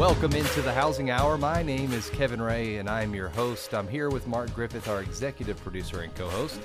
Welcome into the Housing Hour. My name is Kevin Ray, and I'm your host. I'm here with Mark Griffith, our executive producer and co host.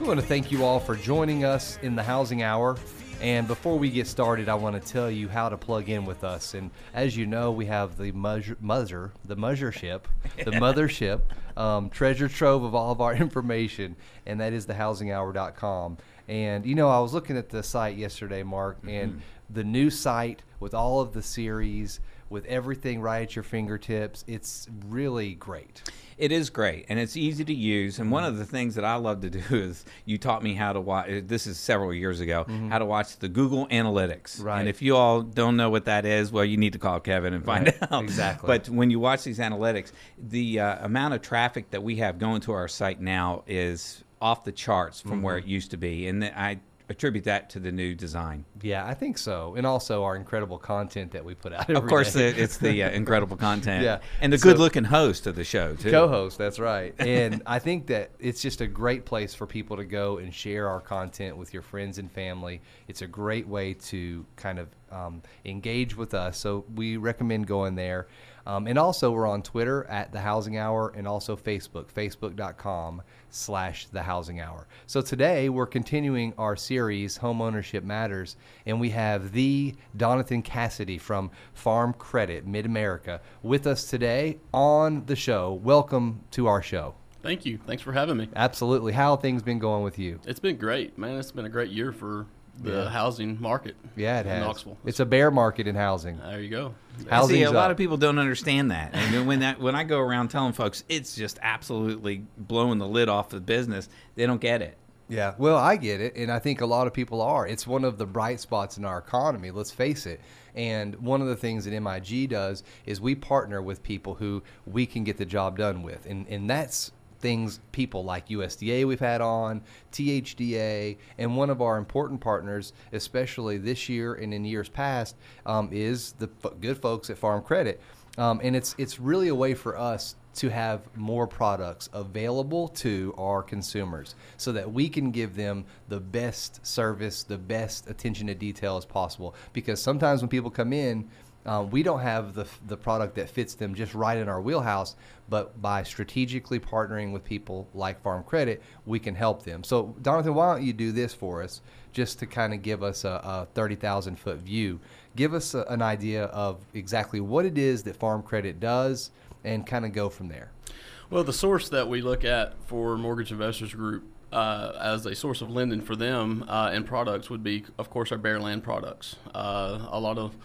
We want to thank you all for joining us in the Housing Hour. And before we get started, I want to tell you how to plug in with us. And as you know, we have the muzzer, muzzer the mothership, the mothership, um, treasure trove of all of our information, and that is thehousinghour.com. And you know, I was looking at the site yesterday, Mark, and the new site with all of the series, with everything right at your fingertips, it's really great. It is great and it's easy to use. And one of the things that I love to do is you taught me how to watch. Uh, this is several years ago. Mm-hmm. How to watch the Google Analytics. Right. And if you all don't know what that is, well, you need to call Kevin and find Right, out. exactly. But when you watch these analytics, the uh, amount of traffic that we have going to our site now is off the charts from mm-hmm. where it used to be, and I attribute that to the new design. Yeah, I think so. And also our incredible content that we put out. Of course, it's the uh, incredible content. Yeah. And the So- good-looking host of the show too. co-host that's right and i think that it's just a great place for people to go and share our content with your friends and family it's a great way to kind of um, engage with us so we recommend going there um, and also we're on twitter at the housing hour and also facebook facebook.com slash the housing hour so today we're continuing our series home ownership matters and we have the donathan cassidy from farm credit mid-america with us today on the show welcome to our show Thank you. Thanks for having me. absolutely how have things been going with you It's been great, man. It's been a great year for the Yeah. housing market. yeah it in has Knoxville. it's a bear market in housing there you go. Housing's See, a lot up. of people don't understand that, and when that when I go around telling folks it's just absolutely blowing the lid off the business, they don't get it. Yeah, well, I get it, and I think a lot of people are. It's one of the bright spots in our economy. Let's face it. And one of the things that MIG does is we partner with people who we can get the job done with, and and that's things people like USDA we've had on, THDA, and one of our important partners, especially this year and in years past, um, is the f- good folks at Farm Credit. Um, and it's it's really a way for us to have more products available to our consumers so that we can give them the best service, the best attention to detail as possible. Because sometimes when people come in, um, we don't have the, the product that fits them just right in our wheelhouse, but by strategically partnering with people like Farm Credit, we can help them. So, Donathan, why don't you do this for us just to kind of give us a, a 30,000 foot view? Give us a, an idea of exactly what it is that Farm Credit does and kind of go from there. Well, the source that we look at for Mortgage Investors Group uh, as a source of lending for them uh, and products would be, of course, our bare land products. Uh, a lot of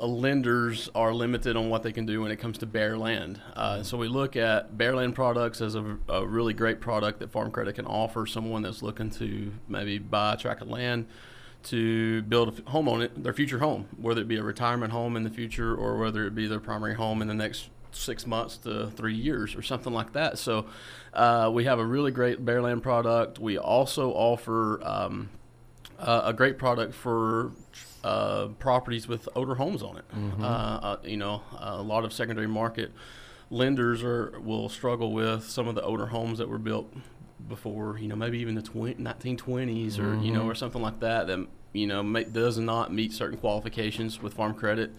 lenders are limited on what they can do when it comes to bare land. Uh, so we look at bare land products as a, a really great product that Farm Credit can offer someone that's looking to maybe buy a tract of land to build a home on it, their future home, whether it be a retirement home in the future or whether it be their primary home in the next six months to three years or something like that. So uh, we have a really great bare land product. We also offer um, uh, a great product for uh, properties with older homes on it. Uh, uh, you know, a lot of secondary market lenders are will struggle with some of the older homes that were built before, you know, maybe even the 20, 1920s or you know, or something like that that you know ma- does not meet certain qualifications with farm credit.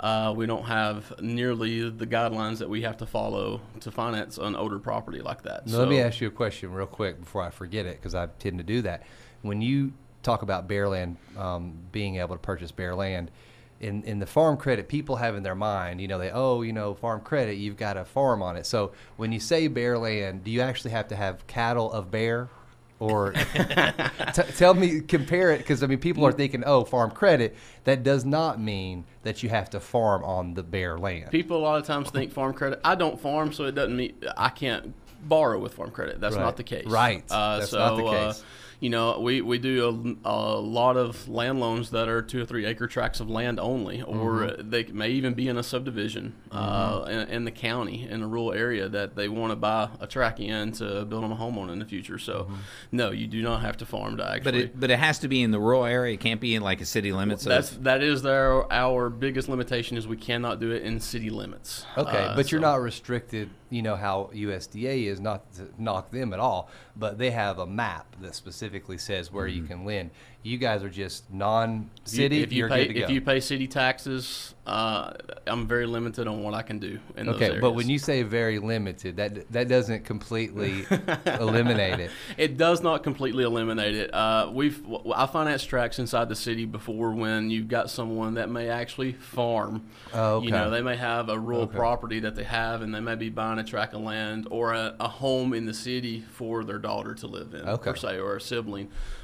Uh, we don't have nearly the guidelines that we have to follow to finance an older property like that. Now, let me ask you a question real quick before I forget it, because I tend to do that. When you talk about bare land, um, being able to purchase bare land, in, in the farm credit, people have in their mind, you know, they, oh, you know, farm credit, you've got a farm on it. So when you say bare land, do you actually have to have cattle of bear? Or t- tell me, compare it, because I mean, people are thinking, oh, farm credit. That does not mean that you have to farm on the bare land. People a lot of times think farm credit. I don't farm, so it doesn't mean I can't borrow with farm credit. That's Right. not the case. Right. Uh, That's so, not the uh, case. You know, we, we do a, a lot of land loans that are two or three acre tracts of land only, or Mm-hmm. they may even be in a subdivision uh, in, in the county in a rural area that they want to buy a tract in to build them a home on in the future. So, Mm-hmm. no, you do not have to farm to actually. But it but it has to be in the rural area. It can't be in like a city limits. that's that is their our biggest limitation is we cannot do it in city limits. Okay, Uh, but you're not restricted. You know how USDA is not to knock them at all, but they have a map that specifically says where you can lend. You guys are just non-city. If you pay if you pay city taxes, uh, I'm very limited on what I can do in okay, but when you say very limited, that that doesn't completely eliminate it. It does not completely eliminate it. Uh, we've I financed tracks inside the city before when you've got someone that may actually farm. Oh, You know, they may have a rural Okay. property that they have, and they may be buying a tract of land or a, a home in the city for their daughter to live in, Okay. per se, or a sibling.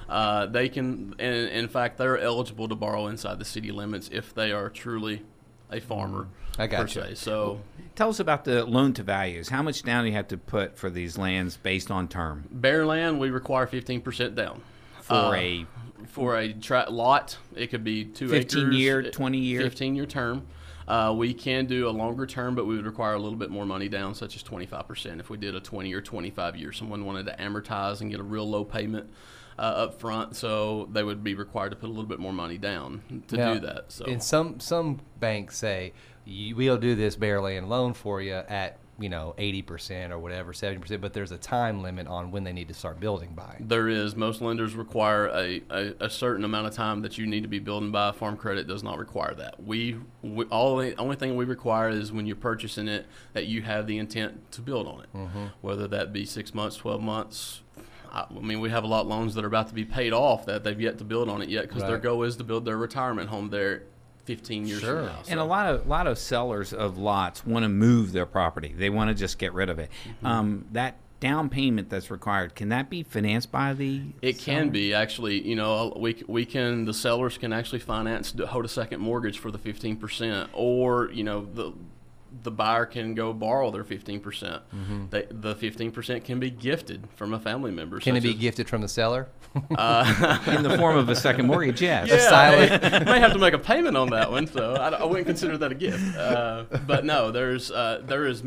Uh, they can, and in fact, they're eligible to borrow inside the city limits if they are truly a farmer. I per gotcha. se. So. Tell us about the loan to values. How much down do you have to put for these lands based on term Bare land, we require fifteen percent down. for Uh, a for a tra- lot, it could be two 15 acres, year, 20 year? fifteen year term. Uh, we can do a longer term, but we would require a little bit more money down, such as twenty five percent. If we did a twenty or twenty five year, someone wanted to amortize and get a real low payment uh, up front, so they would be required to put a little bit more money down to Now, do that. So and some some banks say we'll do this bare land loan for you at you know eighty percent or whatever, seventy percent, but there's a time limit on when they need to start building by. There is. Most lenders require a, a, a certain amount of time that you need to be building by. Farm credit does not require that. We, we all the only thing we require is when you're purchasing it that you have the intent to build on it, Mm-hmm. whether that be six months, twelve months. I, I mean, we have a lot of loans that are about to be paid off that they've yet to build on it yet because their goal is to build their retirement home there 15 years Sure. from now. And a lot of lot of sellers of lots want to move their property. They want to just get rid of it. Mm-hmm. Um, that down payment that's required can that be financed by the? It can be actually. You know, we we can the sellers can actually finance hold a second mortgage for the fifteen percent, or you know the the buyer can go borrow their fifteen percent. The fifteen percent can be gifted from a family member. Mm-hmm. Can it be as- gifted from the seller? Uh, in the form of a second mortgage. Yes. yeah, silent. I may have to make a payment on that one, so I, I wouldn't consider that a gift. Uh, but no, there's uh, there is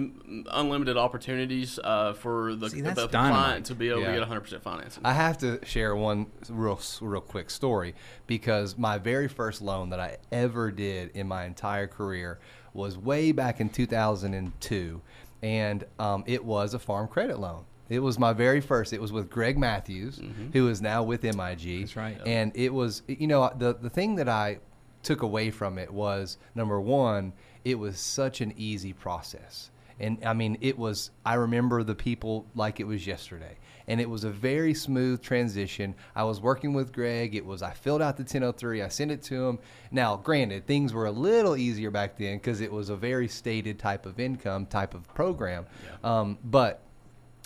unlimited opportunities uh, for the, See, that's the dynamite. client to be able Yeah. to get 100% financing. I have to share one real real quick story because my very first loan that I ever did in my entire career was way back in 2002, and um, it was a farm credit loan. It was my very first. It was with Greg Matthews, who is now with MIG. That's right. And it was, you know, the the thing that I took away from it was number one, it was such an easy process. And I mean, it was, I remember the people like it was yesterday. And it was a very smooth transition. I was working with Greg. It was, I filled out the 1003, I sent it to him. Now, granted, things were a little easier back then because it was a very stated type of income type of program. Um, but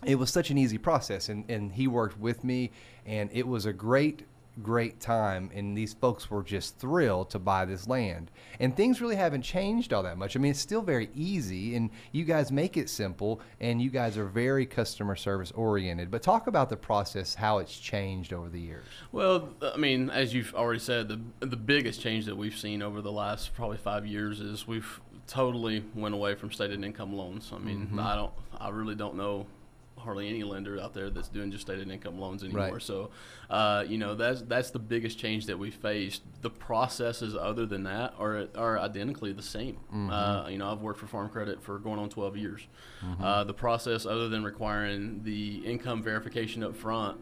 it was such an easy process and, and he worked with me and it was a great great time and these folks were just thrilled to buy this land and things really haven't changed all that much i mean it's still very easy and you guys make it simple and you guys are very customer service oriented but talk about the process how it's changed over the years Well, I mean, as you've already said, the the biggest change that we've seen over the last probably five years is we've totally went away from stated income loans. I mean, Mm-hmm. I don't, I really don't know hardly any lender out there that's doing just stated income loans anymore. Right. So, uh, you know, that's that's the biggest change that we faced. The processes other than that are are identically the same. Mm-hmm. Uh, you know, I've worked for Farm Credit for going on 12 years. Uh, the process, other than requiring the income verification up front.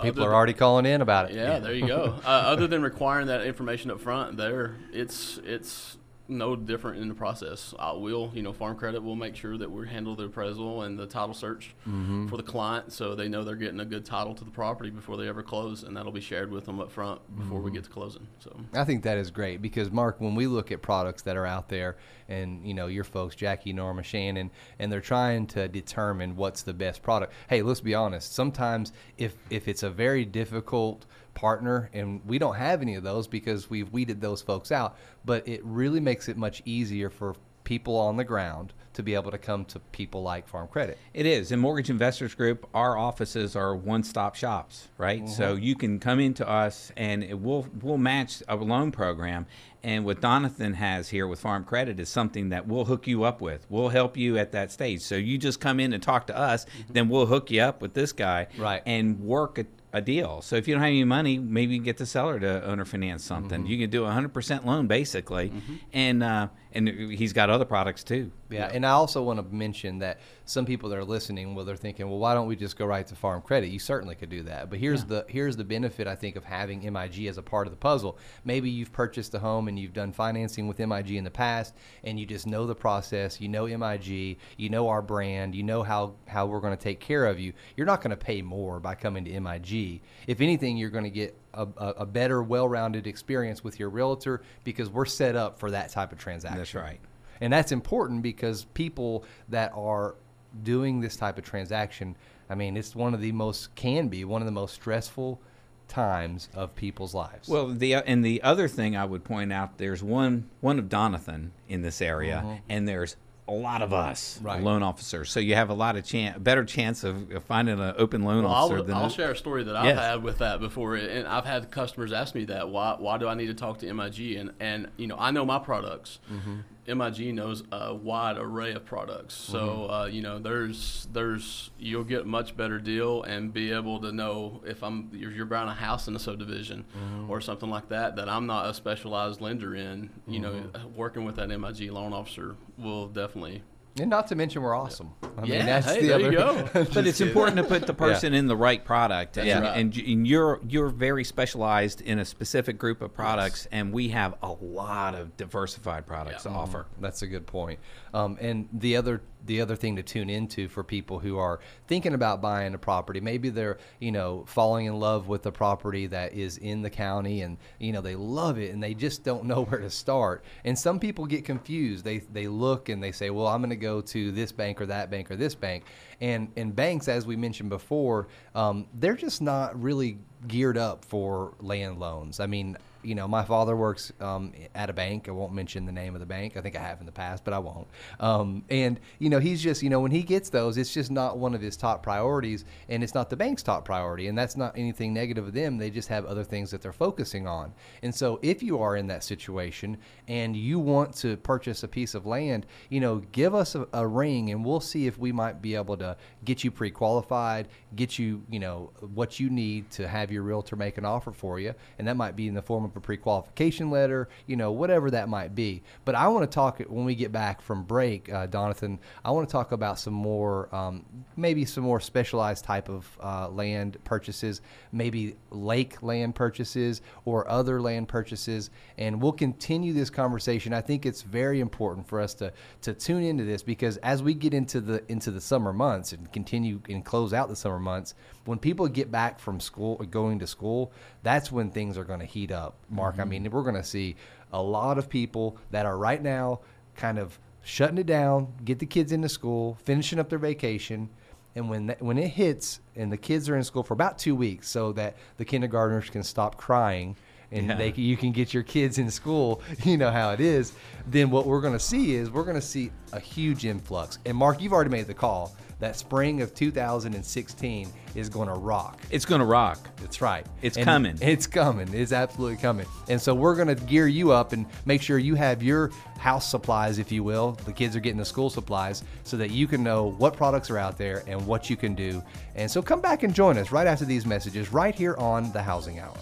people are already calling in about it yeah, there you go. uh, other than requiring that information up front, there it's it's no different in the process. Uh, we'll, you know, Farm Credit will make sure that we handle the appraisal and the title search Mm-hmm. for the client, so they know they're getting a good title to the property before they ever close, and that'll be shared with them up front before we get to closing. So. I think that is great because Mark, when we look at products that are out there, and you know your folks, Jackie, Norma, Shannon, and they're trying to determine what's the best product. Hey, let's be honest. Sometimes if if it's a very difficult partner, and we don't have any of those because we've weeded those folks out, but it really makes it much easier for people on the ground to be able to come to people like Farm Credit. It is. In Mortgage Investors Group, our offices are one-stop shops, right? Mm-hmm. So you can come into us and it will we'll match a loan program. And what Donathan has here with Farm Credit is something that we'll hook you up with. We'll help you at that stage. So you just come in and talk to us, mm-hmm. then we'll hook you up with this guy Right. and work a, deal. So if you don't have any money, maybe you can get the seller to owner finance something. You can do a 100% loan basically. And uh, and he's got other products too. Yeah, and I also want to mention that some people that are listening, well, they're thinking, well, why don't we just go right to Farm Credit? You certainly could do that, but here's the here's the benefit I think of having MIG as a part of the puzzle. Maybe you've purchased a home and you've done financing with MIG in the past, and you just know the process. You know MIG, you know our brand, you know how how we're going to take care of you. You're not going to pay more by coming to MIG. If anything, you're going to get a, a, better, well-rounded experience with your realtor because we're set up for that type of transaction. That's right. And that's important because people that are doing this type of transaction, I mean, it's one of the most, can be one of the most stressful times of people's lives. Well, the and the other thing I would point out, there's one one of Donathan in this area, mm-hmm. and there's a lot of us Right. loan officers. So you have a lot of chance, better chance of, of finding an open loan Well, officer I'll, than I'll a- share a story that I've Yes. had with that before, and I've had customers ask me that why why do I need to talk to MIG? And and you know I know my products. Mm-hmm. MIG knows a wide array of products, so mm-hmm. uh, you know there's there's you'll get a much better deal and be able to know if I'm you're, you're buying a house in a subdivision mm-hmm. or something like that that I'm not a specialized lender in. You know, mm-hmm. working with that MIG loan officer will definitely. And not to mention we're awesome. I Yeah, mean, that's hey, the there other. you go. but it's important to put the person in the right product, and, Yeah. and, and you're you're very specialized in a specific group of products, and we have a lot of diversified products to offer. That's a good point. Um, and the other the other thing to tune into for people who are thinking about buying a property, maybe they're you know falling in love with a property that is in the county, and you know they love it, and they just don't know where to start. And some people get confused. They they look and they say, well, I'm going to go to this bank or that bank or this bank, and and banks, as we mentioned before, um, they're just not really geared up for land loans. I mean, you know, my father works um, at a bank. I won't mention the name of the bank. I think I have in the past, but I won't. Um, and you know, he's just, you know, when he gets those, it's just not one of his top priorities, and it's not the bank's top priority. And that's not anything negative of them. They just have other things that they're focusing on. And so, if you are in that situation and you want to purchase a piece of land, you know, give us a, a ring, and we'll see if we might be able to get you pre-qualified, get you, you know, what you need to have your realtor make an offer for you, and that might be in the form of a pre-qualification letter, you know, whatever that might be. But I want to talk when we get back from break, uh, Donathan. I want to talk about some more, um, maybe some more specialized type of uh, land purchases, maybe lake land purchases or other land purchases, and we'll continue this conversation. I think it's very important for us to to tune into this because as we get into the into the summer months and continue and close out the summer months, when people get back from school or going to school, that's when things are going to heat up. Mark, I mm-hmm. mean, we're going to see a lot of people that are right now kind of shutting it down, get the kids into school, finishing up their vacation, and when that, when it hits and the kids are in school for about two weeks, so that the kindergartners can stop crying and Yeah. they you can get your kids in school, you know how it is. Then what we're going to see is we're going to see a huge influx. And Mark, you've already made the call that spring of 2016 is going to rock. It's going to rock. That's right. It's And coming. It's coming. It's absolutely coming. And so we're going to gear you up and make sure you have your house supplies, if you will. The kids are getting the school supplies so that you can know what products are out there and what you can do. And so come back and join us right after these messages right here on the Housing Hour.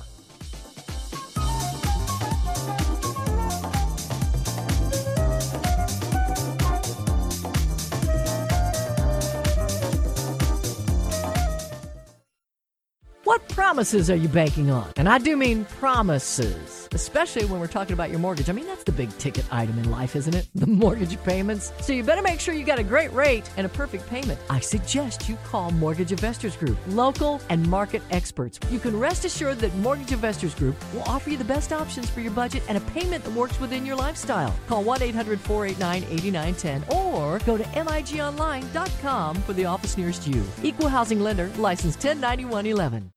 What promises are you banking on? And I do mean promises, especially when we're talking about your mortgage. I mean, that's the big ticket item in life, isn't it? The mortgage payments. So you better make sure you got a great rate and a perfect payment. I suggest you call Mortgage Investors Group, local and market experts. You can rest assured that Mortgage Investors Group will offer you the best options for your budget and a payment that works within your lifestyle. Call 1 800 489 8910 or go to migonline.com for the office nearest you. Equal housing lender, license 109111.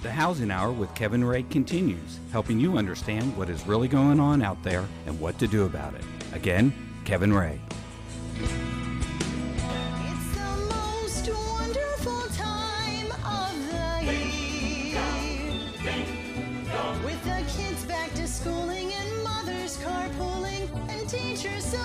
The Housing Hour with Kevin Ray continues, helping you understand what is really going on out there and what to do about it. Again, Kevin Ray. It's the most wonderful time of the year. With the kids back to schooling and mothers carpooling and teachers so.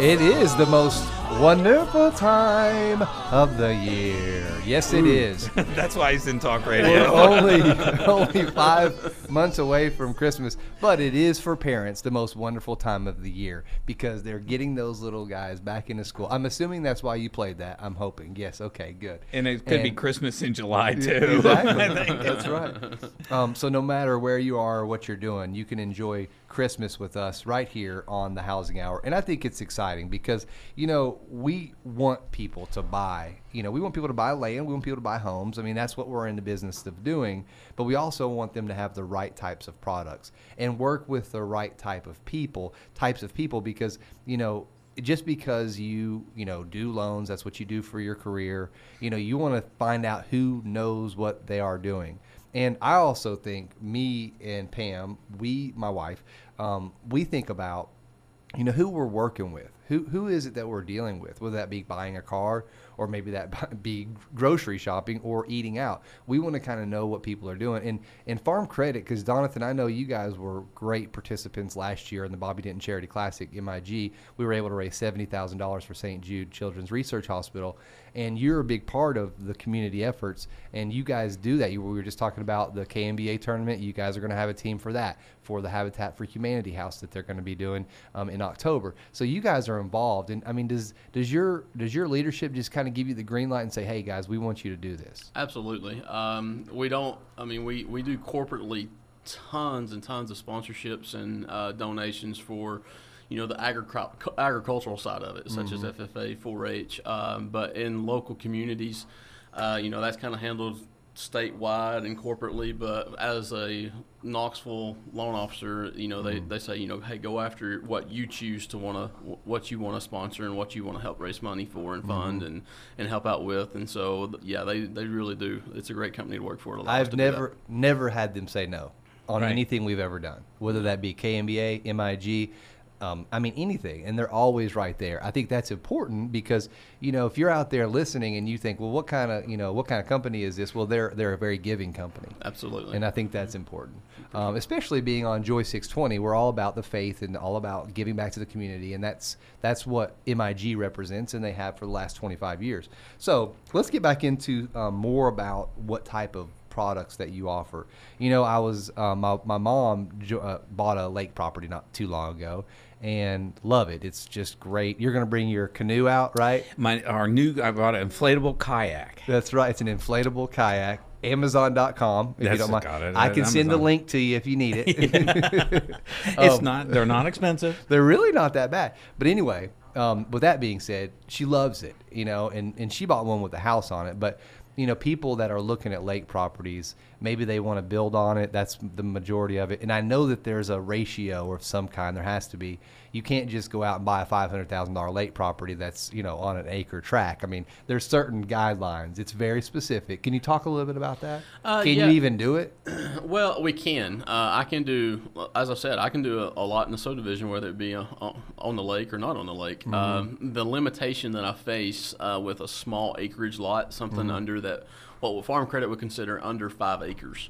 It is the most wonderful time of the year. Yes, it is. That's why he's in talk radio. only only five months away from Christmas, but it is for parents the most wonderful time of the year because they're getting those little guys back into school. I'm assuming that's why you played that. I'm hoping. Yes. Okay. Good. and it could be Christmas in July too. Exactly. That's right. Um, so no matter where you are or what you're doing, you can enjoy Christmas with us right here on the Housing Hour. And I think it's exciting because you know we want people to buy. You know, we want people to buy land. We want people to buy homes. I mean, that's what we're in the business of doing. But we also want them to have the right types of products and work with the right type of people, types of people, because you know just because you you know do loans that's what you do for your career you know you want to find out who knows what they are doing and i also think me and pam we my wife um, we think about you know who we're working with. Who who is it that we're dealing with? Whether that be buying a car or maybe that be grocery shopping or eating out. We want to kind of know what people are doing. And and farm credit because donathan i know you guys were great participants last year in the bobby denton charity classic mig we were able to raise $70000 for st jude children's research hospital and you're a big part of the community efforts and you guys do that you, we were just talking about the kmba tournament you guys are going to have a team for that for the habitat for humanity house that they're going to be doing um, in october so you guys are involved and i mean does does your does your leadership just kind of give you the green light and say hey guys we want you to do this Absolutely. Um, we don't. I mean, we we do corporately tons and tons of sponsorships and uh, donations for. You know the agricul- agricultural side of it, such as FFA, 4-H, um, but in local communities, uh, you know that's kind of handled statewide and corporately. But as a Knoxville loan officer, you know they, they say you know hey go after what you choose to want to what you want to sponsor and what you want to help raise money for and fund and, and help out with. And so yeah, they, they really do. It's a great company to work for. It allows us i've to do that. never never had them say no on Right. anything we've ever done whether that be kmba mig um, I mean anything, and they're always right there. I think that's important because you know if you're out there listening and you think, well, what kind of you know what kind of company is this? Well, they're they're a very giving company. Absolutely. And I think that's important, um, especially being on Joy 620. We're all about the faith and all about giving back to the community, and that's that's what MIG represents, and they have for the last 25 years. So let's get back into um, more about what type of products that you offer. You know, I was uh, my my mom jo- uh, bought a lake property not too long ago, and love it. It's just great. You're going to bring your canoe out, right? My our new I bought an inflatable kayak. That's right. It's an inflatable kayak. Amazon.com. If That's- you don't mind, got it. I can send the link to you if you need it. It's Um, not they're not expensive. They're really not that bad. But anyway, um, with that being said, she loves it, you know, and, and she bought one with a house on it. But, you know, people that are looking at lake properties, maybe they want to build on it. That's the majority of it. And I know that there's a ratio of some kind. There has to be. You can't just go out and buy a $500,000 lake property that's, you know, on an acre track. I mean, there's certain guidelines. It's very specific. Can you talk a little bit about that? Uh, can yeah. you even do it? Well, we can. Uh, I can do, as I said, I can do a, a lot in the subdivision, whether it be uh, on on the lake or not on the lake. Um, the limitation that I face uh, with a small acreage lot, something under that, what Farm Credit would consider under five acres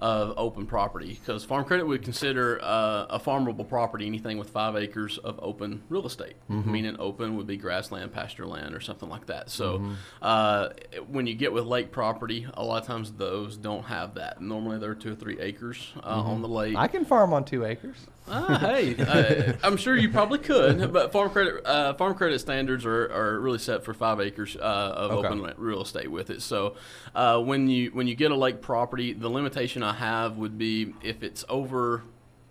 of open property, because Farm Credit would consider uh, a farmable property anything with five acres of open real estate. Meaning, open would be grassland, pasture land, or something like that. So, uh, when you get with lake property, a lot of times those don't have that. Normally, they're two or three acres uh, on the lake. I can farm on two acres. Ah, hey, uh, I'm sure you probably could, but farm credit uh, farm credit standards are, are really set for five acres uh, of Okay. open real estate with it. So uh, when you when you get a lake property, the limitation I have would be if it's over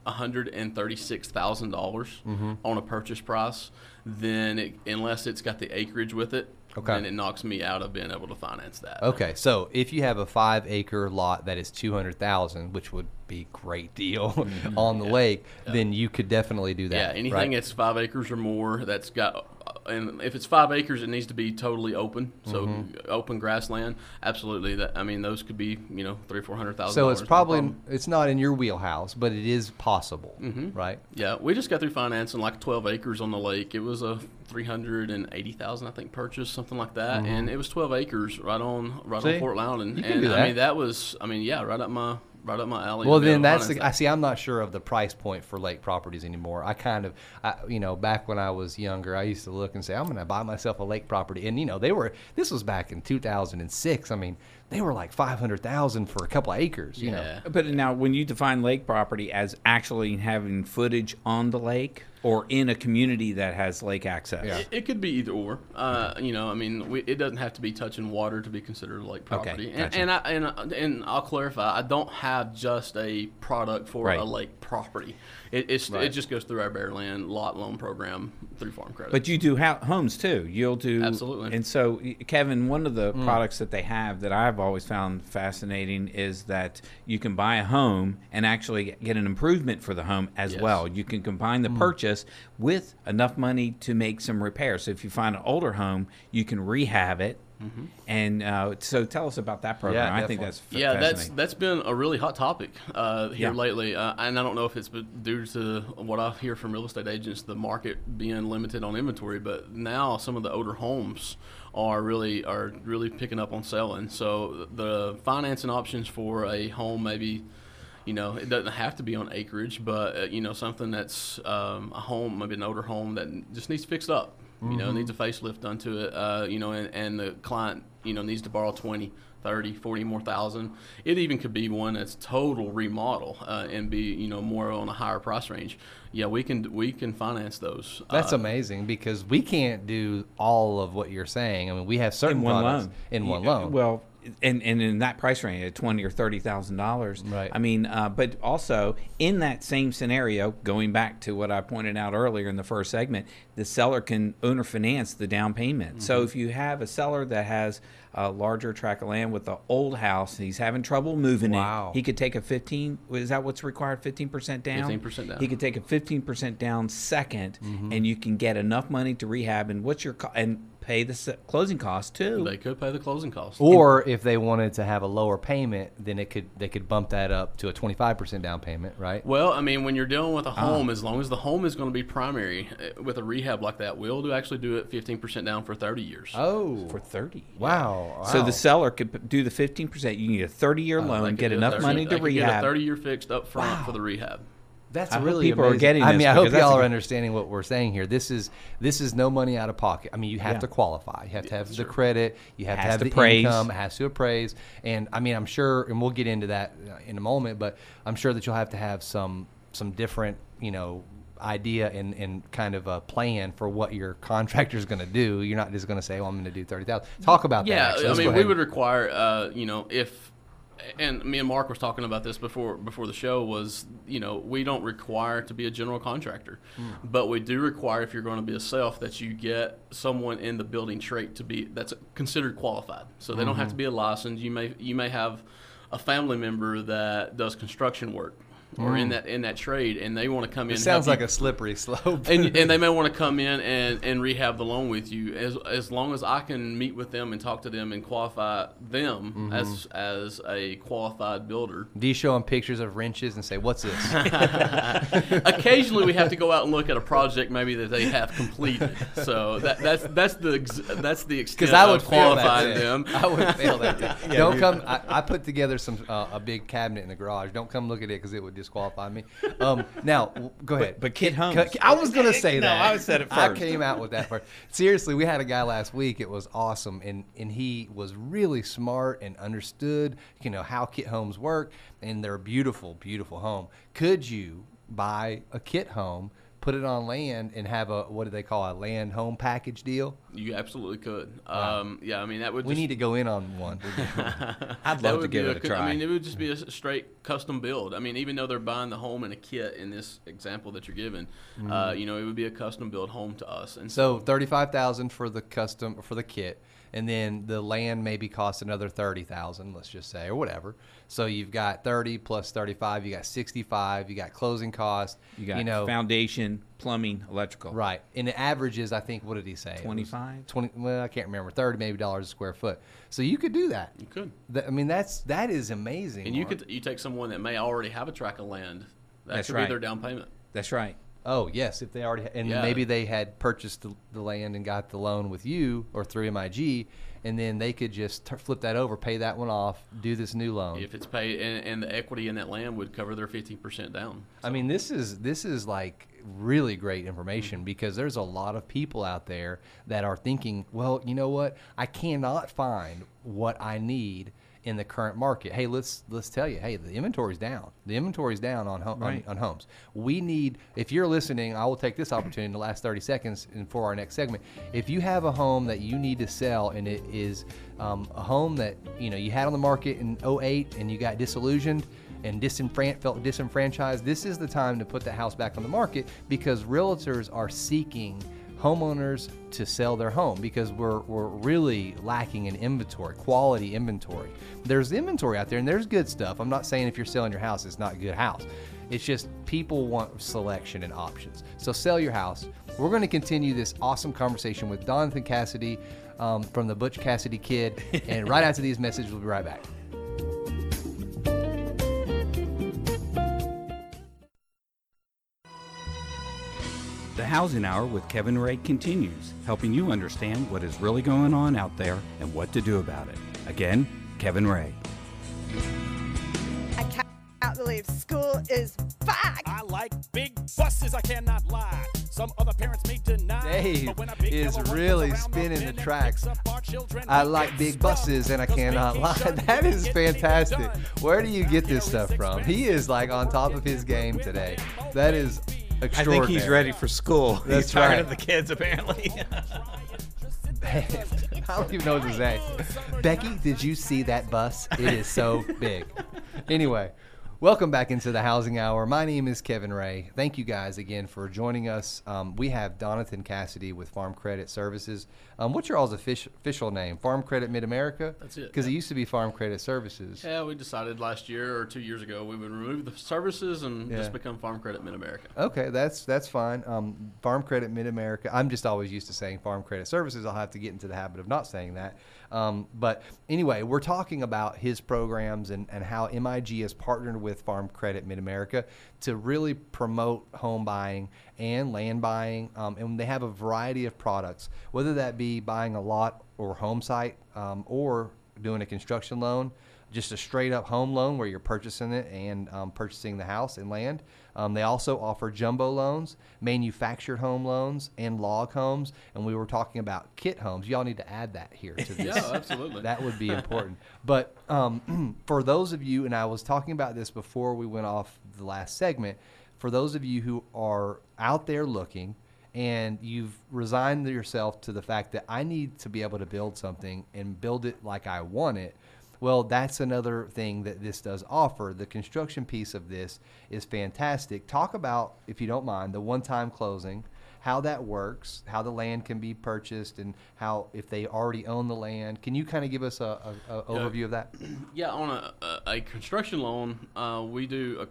hundred and thirty six thousand dollars Mm-hmm. on a purchase price, then it, unless it's got the acreage with it, Okay. And it knocks me out of being able to finance that. Okay, so if you have a five acre lot that is two hundred thousand, which would be great deal on the lake, then you could definitely do that. Yeah, anything right? that's five acres or more that's got and if it's five acres, it needs to be totally open. So Mm-hmm. open grassland, absolutely. That I mean, those could be you know three four hundred thousand. So it's probably it's not in your wheelhouse, but it is possible, Mm-hmm. right? Yeah, we just got through financing like 12 acres on the lake. It was a 380,000, I think, purchase, something like that, and it was 12 acres right on right Mm-hmm. See? on Fort Loudoun. You can and I mean, that was, I mean, yeah, right up my right up my alley. Well, then that's the, I see. I'm not sure of the price point for lake properties anymore. I kind of, I, you know, back when I was younger, I used to look and say, I'm going to buy myself a lake property, and you know, they were. This was back in 2006. I mean, they were like 500,000 for a couple of acres. You know, Yeah. But now, when you define lake property as actually having footage on the lake or in a community that has lake access, Yeah. It, it could be either or. Uh, you know, I mean, we, it doesn't have to be touching water to be considered a lake Okay, property. gotcha. And, and I and, and I'll clarify. I don't have just a product for Right. a lake property. It, it's Right. it just goes through our bare Bearland lot loan program through Farm Credit. But you do ha- homes too. You'll do Absolutely. And so, Kevin, one of the Mm. products that they have that I've always found fascinating is that you can buy a home and actually get an improvement for the home as Yes. well. You can combine Mm. the purchase with enough money to make some repairs. So if you find an older home, you can rehab it. Mm-hmm. And uh, so, tell us about that program. Yeah, I think that's f- yeah, that's that's been a really hot topic uh, here Yeah. lately, uh, and I don't know if it's due to what I hear from real estate agents, the market being limited on inventory. But now some of the older homes are really are really picking up on selling. So the financing options for a home maybe. You know, it doesn't have to be on acreage, but uh, you know, something that's um, a home, maybe an older home that just needs fixed up. You know, needs a facelift done to it. Uh, you know, and, and the client, you know, needs to borrow 20, 30, 40 more thousand. It even could be one that's total remodel uh, and be, you know, more on a higher price range. Yeah, we can we can finance those. that's uh, amazing because we can't do all of what you're saying. I mean, we have certain in one products loan. in one Yeah, loan. Well, and, and in that price range, at twenty or thirty thousand dollars. Right. I mean, uh, but also in that same scenario, going back to what I pointed out earlier in the first segment, the seller can owner finance the down payment. So Mm-hmm. if you have a seller that has a larger tract of land with the old house, he's having trouble moving Wow. it. He could take a fifteen. Is that what's required? Fifteen percent down. 15% down. He could take a fifteen percent down 2nd and you can get enough money to rehab. And what's your and pay the closing costs too. They could pay the closing costs. or if they wanted to have a lower payment, then it could they could bump that up to a 25% down payment, right? Well, I mean, when you're dealing Ah. with a home, as long as the home is going to be primary uh, with a rehab like that, we'll do actually do it 15% down for 30 years. Oh, for 30. wow. So the seller could do the 15%. You need a 30 year They loan, get enough 30 money to could Get a rehab. 30 year fixed up front for the rehab. That's I hope really people are amazing. getting I mean, I hope y'all are good- understanding what we're saying here. This is this is no money out of pocket. I mean, you have Yeah. to qualify. You have to have the credit. You have to have to the praise. income. It has to appraise. And I mean, I'm sure, and we'll get into that uh, in a moment. But I'm sure that you'll have to have some some different, you know, idea and, and kind of a plan for what your contractor is going to do. You're not just going to say, "Well, I'm going to do thirty thousand. Talk about that. Yeah. I mean, we would require, uh, you know, if, and me and Mark was talking about this before before the show was, you know, we don't require to be a general contractor, Hmm. but we do require if you're going to be a self that you get someone in the building trait to be that's considered qualified. So they don't Mm-hmm. have to be a licensed. You may you may have a family member that does construction work or in that in that trade, and they want to come in. Mm. It and sounds like you- a slippery slope. and, and they may want to come in and, and rehab the loan with you as as long as I can meet with them and talk to them and qualify them Mm-hmm. as as a qualified builder. do you show them pictures of wrenches and say, "What's this?" Occasionally, we have to go out and look at a project maybe that they have completed. So that, that's that's the ex- that's the extent Because I would that. them. I would fail that. then. Don't come. I, I put together some uh, a big cabinet in the garage. Don't come look at it because it would disqualify me. Um, now, go ahead. but Kit Homes. Cut- I was gonna say No, that. I said it I came out with that first. Seriously, we had a guy last week. It was awesome, and and he was really smart and understood, you know, how kit homes work, and they're a beautiful, beautiful home. Could you buy a kit home? Put it on land and have a what do they call a land home package deal? You absolutely could. Um, yeah, I mean that would. We just, need to go in on one. I'd love to give it a try. I mean, it would just be a straight custom build. I mean, even though they're buying the home in a kit in this example that you're giving, uh, you know, it would be a custom build home to us. And so, Mm-hmm. So thirty-five thousand for the custom for the kit, and then the land maybe costs another thirty thousand. Let's just say, or whatever. So you've got thirty plus thirty-five. You got sixty-five. You got closing costs. you got you know, foundation, plumbing, electrical. Right. And the average is, I think, what did he say? 25? 20, well, I can't remember. 30 maybe dollars a square foot. So you could do that. You could. That- I mean, that's, that is amazing. And you Mark. could you take someone that may already have a tract of land. That That's could right. be their down payment. That's right. Oh yes, if they already and Yeah. maybe they had purchased the, the land and got the loan with you or through MIG, and then they could just t- flip that over, pay that one off, do this new loan. If it's paid, and, and the equity in that land would cover their 15% down. I mean, this is this is like really great information because there's a lot of people out there that are thinking, well, you know what? I cannot find what I need in the current market. Hey, let's let's tell you, hey, the inventory's down. The inventory's down on, ho- Right. on on homes. We need. If you're listening, I will take this opportunity in the last 30 seconds and for our next segment. If you have a home that you need to sell and it is um, a home that you know you had on the market in 08 and you got disillusioned and disenfran- felt disenfranchised, this is the time to put the house back on the market because realtors are seeking homeowners to sell their home because we're, we're really lacking in inventory, quality inventory. There's inventory out there and there's good stuff. I'm not saying if you're selling your house, it's not a good house. It's just people want selection and options. So sell your house. We're going to continue this awesome conversation with Donathan Cassidy um, from the Butch Cassidy Kid. and right after these messages, we'll be right back. The Housing Hour with Kevin Ray continues, helping you understand what is really going on out there and what to do about it. Again, Kevin Ray. I can't believe school is back. I like big buses, I cannot lie. Some other parents may deny. Dave but when a big is yellow one goes really spinning the tracks. picks up our children, I like big buses and I cannot lie. That is fantastic. Where do you get this stuff from? He is like on top of his game today. That is I think he's ready for school. That's he's tired right. of the kids, apparently. I don't even know what to say. Becky, did you see that bus? It is so big. Anyway, welcome back into the Housing Hour. My name is Kevin Ray. Thank you guys again for joining us. Um, we have Donathan Cassidy with Farm Credit Services. Um, what's your all's official, official name? Farm Credit Mid America? That's it, Because it used to be Farm Credit Services. Yeah, we decided last year or two years ago we would remove the services and Yeah. just become Farm Credit Mid America. Okay, that's that's fine. Um, Farm Credit Mid America. I'm just always used to saying Farm Credit Services. I'll have to get into the habit of not saying that. Um, but anyway, we're talking about his programs and, and how MIG has partnered with Farm Credit Mid America to really promote home buying and land buying. Um, and they have a variety of products, whether that be buying a lot or home site um, or doing a construction loan just a straight up home loan where you're purchasing it and um, purchasing the house and land. Um, they also offer jumbo loans, manufactured home loans, and log homes. And we were talking about kit homes. Y'all need to add that here to this. Yeah, absolutely. That would be important. But um, for those of you, and I was talking about this before we went off the last segment, for those of you who are out there looking and you've resigned yourself to the fact that I need to be able to build something and build it like I want it, well, that's another thing that this does offer. The construction piece of this is fantastic. Talk about, if you don't mind, the one time closing, how that works, how the land can be purchased, and how, if they already own the land. Can you kind of give us a, a, a overview of that? Yeah, on a, a, construction loan, uh, we do a,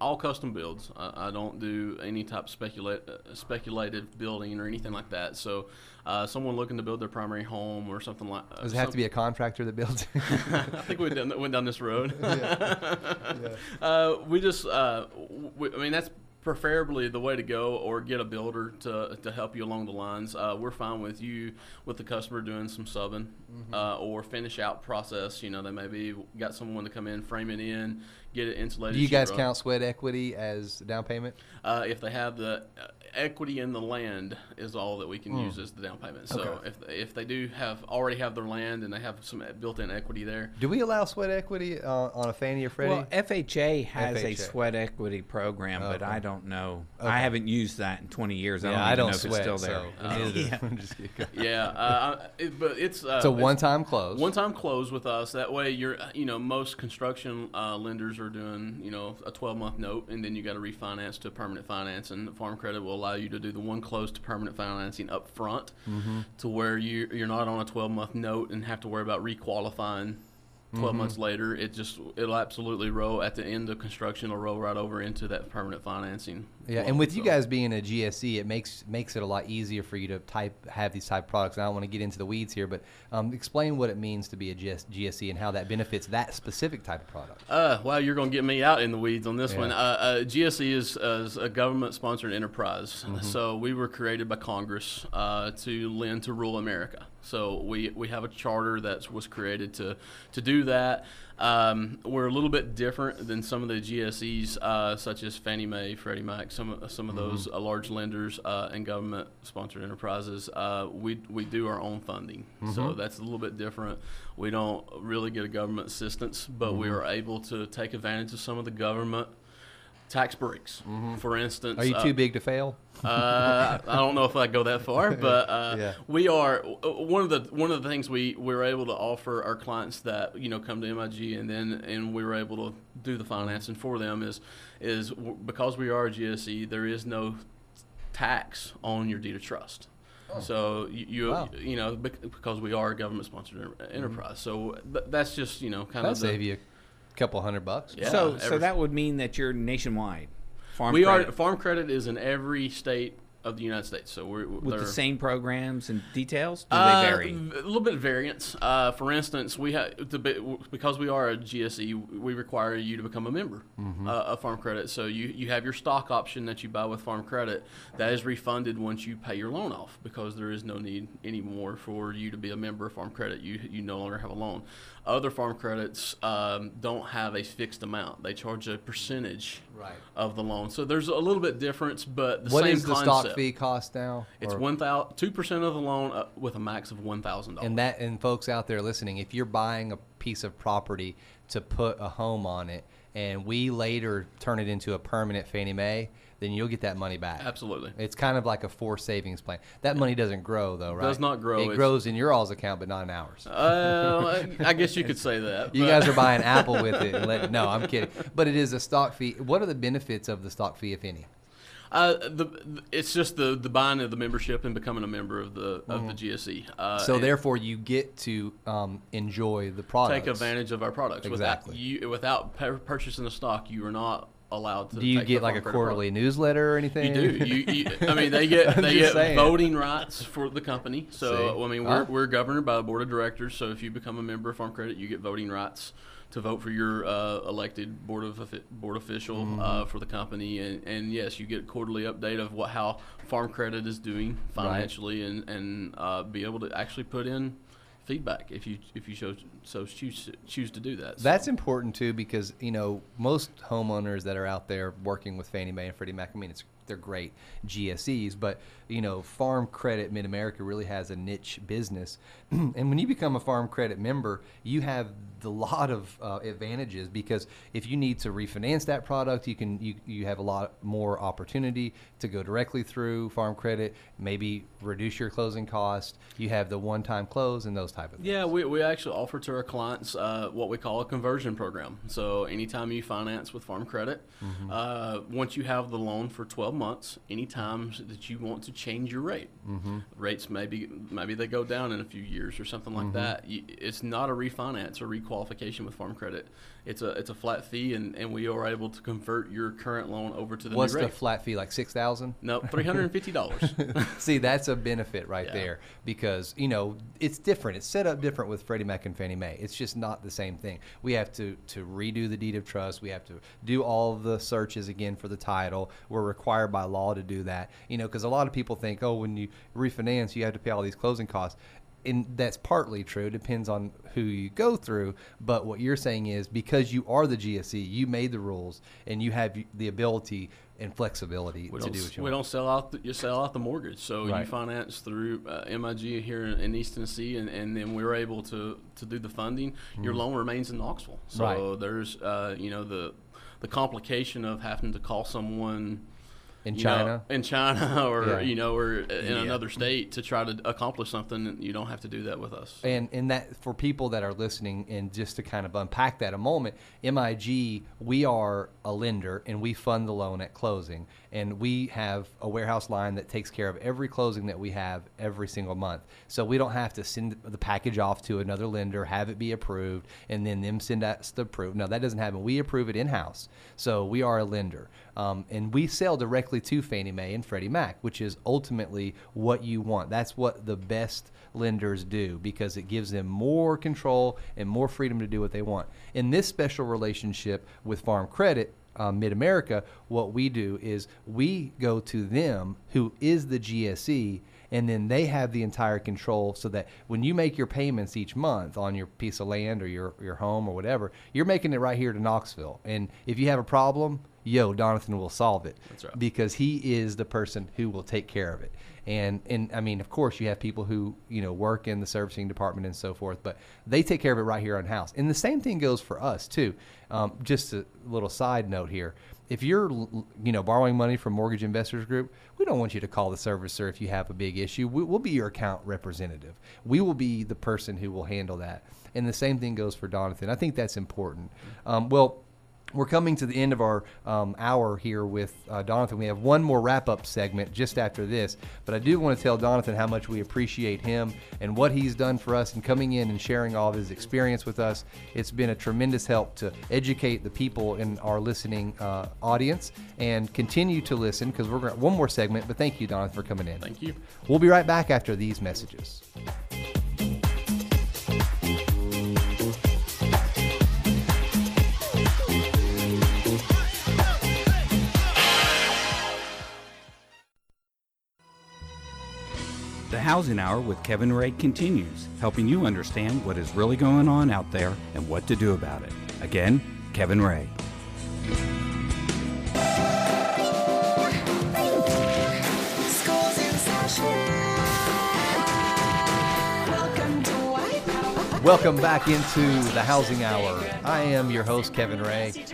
all custom builds. I, I don't do any type of speculate, uh, speculative building or anything like that. So, uh, someone looking to build their primary home or something like. Uh, Does it have some- to be a contractor that builds? I think we went down this road. uh, we just, uh, we, I mean, that's preferably the way to go, or get a builder to, to help you along the lines. Uh, we're fine with you, with the customer doing some subbing Mm-hmm. uh, or finish out process. You know, they maybe got someone to come in, frame it in, get it insulated. Do you guys sheetrock. count sweat equity as down payment? Uh, if they have the uh, equity in the land, is all that we can use as the down payment. So. Okay. if if they do have already have their land and they have some built-in equity there, Do we allow sweat equity uh, on a Fannie or Freddie? Well, FHA has a sweat equity program, but Okay. I don't know. Okay. I haven't used that in 20 years. I don't yeah, even I don't know if it's still there. so Uh, neither do- yeah. I'm just kidding. yeah, uh, it, but it's uh, It's a one-time close. One time close with us. That way, you're you know most construction uh, lenders are doing you know a 12 month note, and then you got to refinance to permanent finance, and Farm Credit will allow you to do the one close to permanent financing up front, Mm-hmm. to where you you're not on a 12 month note and have to worry about requalifying Mm-hmm. 12 months later, it just it'll absolutely roll at the end of construction. It'll roll right over into that permanent financing. Yeah, and with you guys being a GSE, it makes makes it a lot easier for you to type have these type of products. And I don't want to get into the weeds here, but um, explain what it means to be a GS, GSE and how that benefits that specific type of product. Uh, wow, you're going to get me out in the weeds on this Yeah. one. Uh, uh, GSE is, uh, is a government-sponsored enterprise, Mm-hmm. so we were created by Congress uh, to lend to rural America. So we, we have a charter that was created to to do that. Um, we're a little bit different than some of the GSEs, uh, such as Fannie Mae, Freddie Mac, some of- some of those uh, large lenders uh, and government-sponsored enterprises. Uh, we we do our own funding, so that's a little bit different. We don't really get a government assistance, but we are able to take advantage of some of the government tax breaks. For instance, Are you uh, too big to fail? uh, I don't know if I go that far, but uh, Yeah. we are one of the one of the things we we're able to offer our clients that you know come to MIG and then and we were able to do the financing for them is is because we are a GSE there is no tax on your deed of trust. Oh. So you you, Wow. you know because we are a government sponsored enterprise, so that's just you know kind That'll of the, save you a couple hundred bucks. Yeah. so, so every- that would mean that you're nationwide. Farm we credit, are farm credit is in every state of the United States, so we're with the they're- same programs and details. Do Uh, they vary? v- A little bit of variance. Uh, for instance, we have to be, because we are a GSE, we require you to become a member Mm-hmm. uh, of Farm Credit. So you, you have your stock option that you buy with Farm Credit that is refunded once you pay your loan off because there is no need anymore for you to be a member of Farm Credit. You you no longer have a loan. Other farm credits um, don't have a fixed amount; they charge a percentage Right. of the loan. So there's a little bit difference, but the What same is the concept. stock fee cost now? It's Or- one thousand two percent of the loan uh, with a max of one thousand dollars. And that and folks out there listening, if you're buying a piece of property to put a home on it, and we later turn it into a permanent Fannie Mae, then you'll get that money back. Absolutely. It's kind of like a four savings plan. That money doesn't grow though, right? Does not grow. It It's- grows in your all's account, but not in ours. Uh, I guess you could say that. You guys are buying Apple with it. Let, no, I'm kidding. But it is a stock fee. What are the benefits of the stock fee, if any? Uh, the, it's just the, the buying of the membership and becoming a member of the of the GSE. Uh, Mm-hmm. So therefore, you get to um, enjoy the product. take advantage of our products. Exactly. Without you without purchasing the stock, you are not allowed to. Do you take get like a quarterly product. newsletter or anything? You do. You, you, I mean, they get they get saying. voting rights for the company. So See? I mean, we're, we're governed by the board of directors. So if you become a member of Farm Credit, you get voting rights to vote for your uh, elected board of board official Mm-hmm. uh, for the company. And, and yes, you get a quarterly update of what how Farm Credit is doing financially, and and uh, be able to actually put in feedback if you if you so so choose choose to do that. So- That's important too because you know most homeowners that are out there working with Fannie Mae and Freddie Mac. I mean, it's they're great GSEs, but you know, Farm Credit Mid America really has a niche business, and when you become a Farm Credit member, you have a lot of uh, advantages because if you need to refinance that product, you can you you have a lot more opportunity to go directly through Farm Credit, maybe reduce your closing cost. You have the one-time close and those type of things. Yeah, we, we actually offer to our clients uh, what we call a conversion program. So anytime you finance with Farm Credit, Mm-hmm. uh, once you have the loan for 12 months, any times that you want to change your rate, Mm-hmm. rates maybe maybe they go down in a few years or something Mm-hmm. like that. You, it's not a refinance or requalification with Farm Credit. It's a it's a flat fee, and, and we are able to convert your current loan over to the What's new the flat fee? Like six thousand? no, three hundred and fifty dollars. See, that's a benefit right Yeah. there because you know it's different. It's set up different with Freddie Mac and Fannie Mae. It's just not the same thing. We have to to redo the deed of trust. We have to do all the searches again for the title. We're required by law to do that. You know, because a lot of people think, oh, when you refinance, you have to pay all these closing costs. And that's partly true. Depends on who you go through. But what you're saying is because you are the GSE, you made the rules, and you have the ability and flexibility We to don't, what you we want. We don't sell out. The, you sell out the mortgage, so you finance through uh, MIG here in, in East Tennessee, and, and then we're able to, to do the funding. Your loan remains in Knoxville, so Mm-hmm. Right. there's uh, you know the the complication of having to call someone In you know, China? in China, or Yeah. you know, or in another state to try to accomplish something. You don't have to do that with us. And and that for people that are listening, and just to kind of unpack that a moment, MIG, we are a lender and we fund the loan at closing, and we have a warehouse line that takes care of every closing that we have every single month. So we don't have to send the package off to another lender, have it be approved, and then them send us the approve. No, that doesn't happen. We approve it in house. So we are a lender, um, and we sell directly to Fannie Mae and Freddie Mac, which is ultimately what you want. That's what the best lenders do because it gives them more control and more freedom to do what they want. In this special relationship with Farm Credit, um, Mid America, what we do is we go to them, who is the GSE, and then they have the entire control so that when you make your payments each month on your piece of land or your, your home or whatever, you're making it right here to Knoxville. And if you have a problem, yo, Donathan will solve it. That's right. Because he is the person who will take care of it. And and I mean, of course, you have people who you know work in the servicing department and so forth, but they take care of it right here on house. And the same thing goes for us too. Um, just a little side note here: if you're you know borrowing money from Mortgage Investors Group, we don't want you to call the servicer if you have a big issue. We, we'll be your account representative. We will be the person who will handle that. And the same thing goes for Donathan. I think that's important. Um, well we're coming to the end of our um, hour here with uh, Donathan. We have one more wrap up segment just after this, but I do want to tell Donathan how much we appreciate him and what he's done for us and coming in and sharing all of his experience with us. It's been a tremendous help to educate the people in our listening uh, audience and continue to listen because we're going to one more segment. But thank you, Donathan, for coming in. Thank you. We'll be right back after these messages. The Housing Hour with Kevin Ray continues, helping you understand what is really going on out there and what to do about it. Again, Kevin Ray. School's in session. Welcome to Wipeout. Welcome back into the Housing Hour. I am your host, Kevin Ray.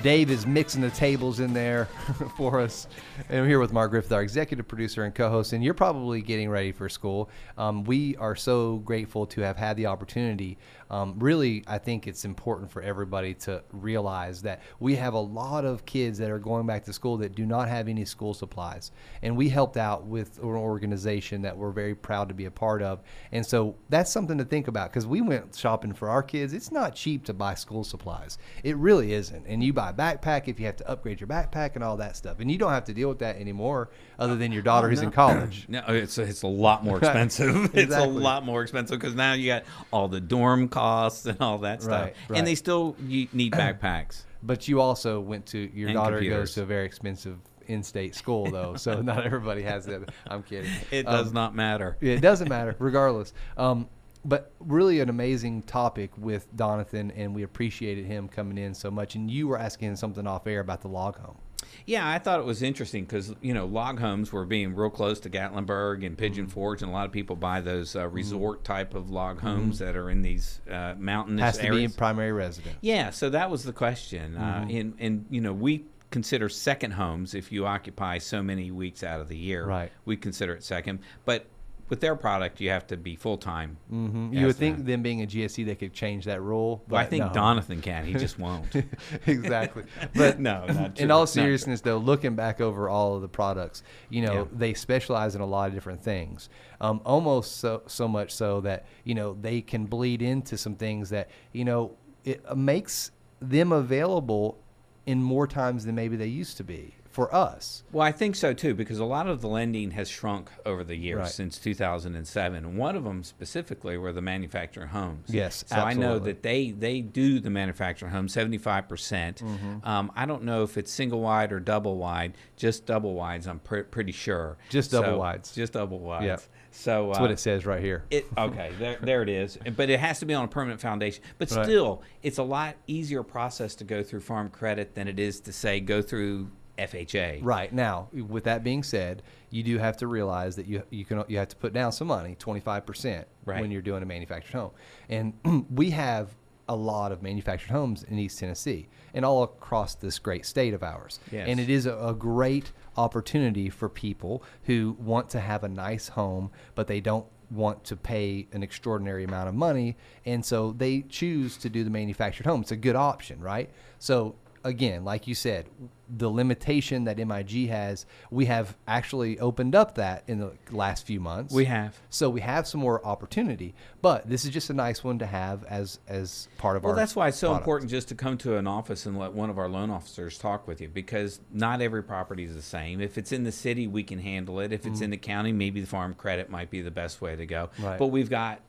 Dave is mixing the tables in there for us. And I'm here with Mark Griffith, our executive producer and co host. And you're probably getting ready for school. Um, we are so grateful to have had the opportunity. Um, really, I think it's important for everybody to realize that we have a lot of kids that are going back to school that do not have any school supplies. And we helped out with an organization that we're very proud to be a part of. And so that's something to think about because we went shopping for our kids. It's not cheap to buy school supplies. It really isn't. And you buy a backpack if you have to upgrade your backpack and all that stuff. And you don't have to deal with that anymore other than your daughter who's in college. No, it's it's a lot more expensive. It's a lot more expensive because now you got all the dorm costs and all that stuff, Right, right. and they still need backpacks. But you also went to your And daughter computers. goes to a very expensive in-state school though, so not everybody has that. I'm kidding. It Um, does not matter. it doesn't matter, regardless. Um, but really, an amazing topic with Donathan, and we appreciated him coming in so much. And you were asking something off air about the log home. Yeah, I thought it was interesting because you know log homes were being real close to Gatlinburg and Pigeon Mm-hmm. Forge, and a lot of people buy those uh, resort type of log homes that are in these uh, mountainous Mm-hmm. Has to be areas. a primary resident. Yeah, so that was the question, Mm-hmm. uh, and and you know we consider second homes if you occupy so many weeks out of the year. Right. We consider it second, but with their product, you have to be full time. Mm-hmm. You would think them being a GSE, they could change that rule. Well, I think no. Donathan can. He just won't. exactly. But No, not in all seriousness, though, looking back over all of the products, you know, Yeah. they specialize in a lot of different things. Um, almost so so much so that you know they can bleed into some things that you know it makes them available in more times than maybe they used to be for us. Well, I think so too, because a lot of the lending has shrunk over the years Right. since 2007. And one of them specifically were the manufactured homes. Yes, so I know that they they do the manufactured homes 75 percent. Mm-hmm. Um, I don't know if it's single wide or double wide. Just double wides, I'm pre- pretty sure. Just double So- wides. Just double wides. Yep. So That's uh, what it says right here. it okay, there, there it is. But it has to be on a permanent foundation. But Right. still, it's a lot easier process to go through farm credit than it is to say go through FHA. Right now, with that being said, you do have to realize that you you can you have to put down some money, twenty five percent, when you're doing a manufactured home, and we have a lot of manufactured homes in East Tennessee and all across this great state of ours. Yes. And it is a, a great opportunity for people who want to have a nice home, but they don't want to pay an extraordinary amount of money, and so they choose to do the manufactured home. It's a good option, right? So again, like you said, the limitation that MIG has, we have actually opened up that in the last few months. We have. So we have some more opportunity, but this is just a nice one to have as as part of Well, our. Well, that's why it's so product. important just to come to an office and let one of our loan officers talk with you because not every property is the same. If it's in the city, we can handle it. If it's mm-hmm. in the county, maybe the farm credit might be the best way to go. Right. But we've got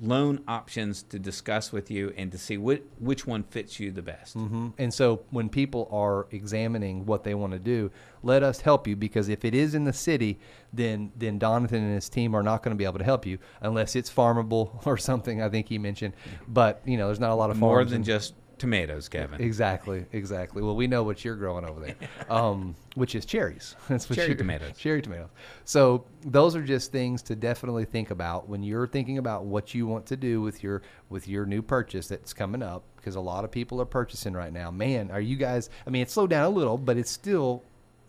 loan options to discuss with you and to see which, which one fits you the best. Mhm. And so when people are examining what they want to do, let us help you because if it is in the city, then then Donathan and his team are not going to be able to help you unless it's farmable or something. I think he mentioned, but you know, there's not a lot of More than in- just tomatoes, Kevin. Exactly, exactly. Well, we know what you're growing over there, um, which is cherries. That's what Cherry you're- tomatoes. Cherry tomatoes. So those are just things to definitely think about when you're thinking about what you want to do with your with your new purchase that's coming up. Because a lot of people are purchasing right now. Man, are you guys? I mean, it slowed down a little, but it's still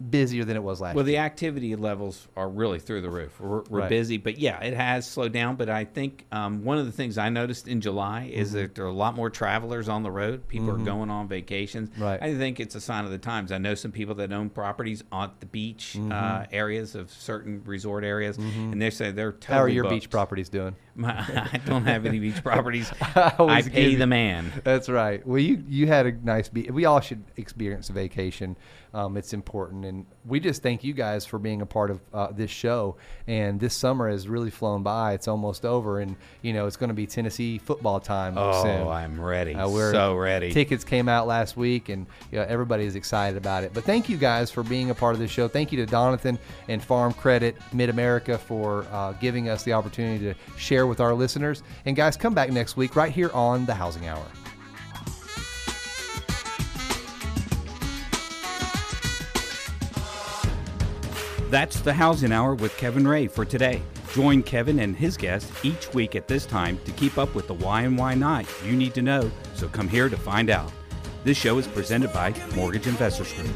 busier than it was last Well, the activity levels are really through the roof. We're, we're Right. busy, but yeah, it has slowed down. But I think um, one of the things I noticed in July is Mm-hmm. that there are a lot more travelers on the road. People are going on vacations. Right. I think it's a sign of the times. I know some people that own properties on the beach Mm-hmm. uh, areas of certain resort areas, and they say they're totally How are your booked. beach properties doing? My, I don't have any beach properties. I I pay the man. That's right. Well, you you had a nice. beach. we all should experience a vacation. Um, it's important, and we just thank you guys for being a part of uh, this show. And this summer has really flown by. It's almost over, and you know it's going to be Tennessee football time Oh, soon. I'm ready. Uh, we're- so ready. Tickets came out last week, and you know, everybody is excited about it. But thank you guys for being a part of this show. Thank you to Donathan and Farm Credit Mid America for uh, giving us the opportunity to share with our listeners. And guys, come back next week right here on the Housing Hour. That's the Housing Hour with Kevin Ray for today. Join Kevin and his guests each week at this time to keep up with the why and why not you need to know, so come here to find out. This show is presented by Mortgage Investors Group.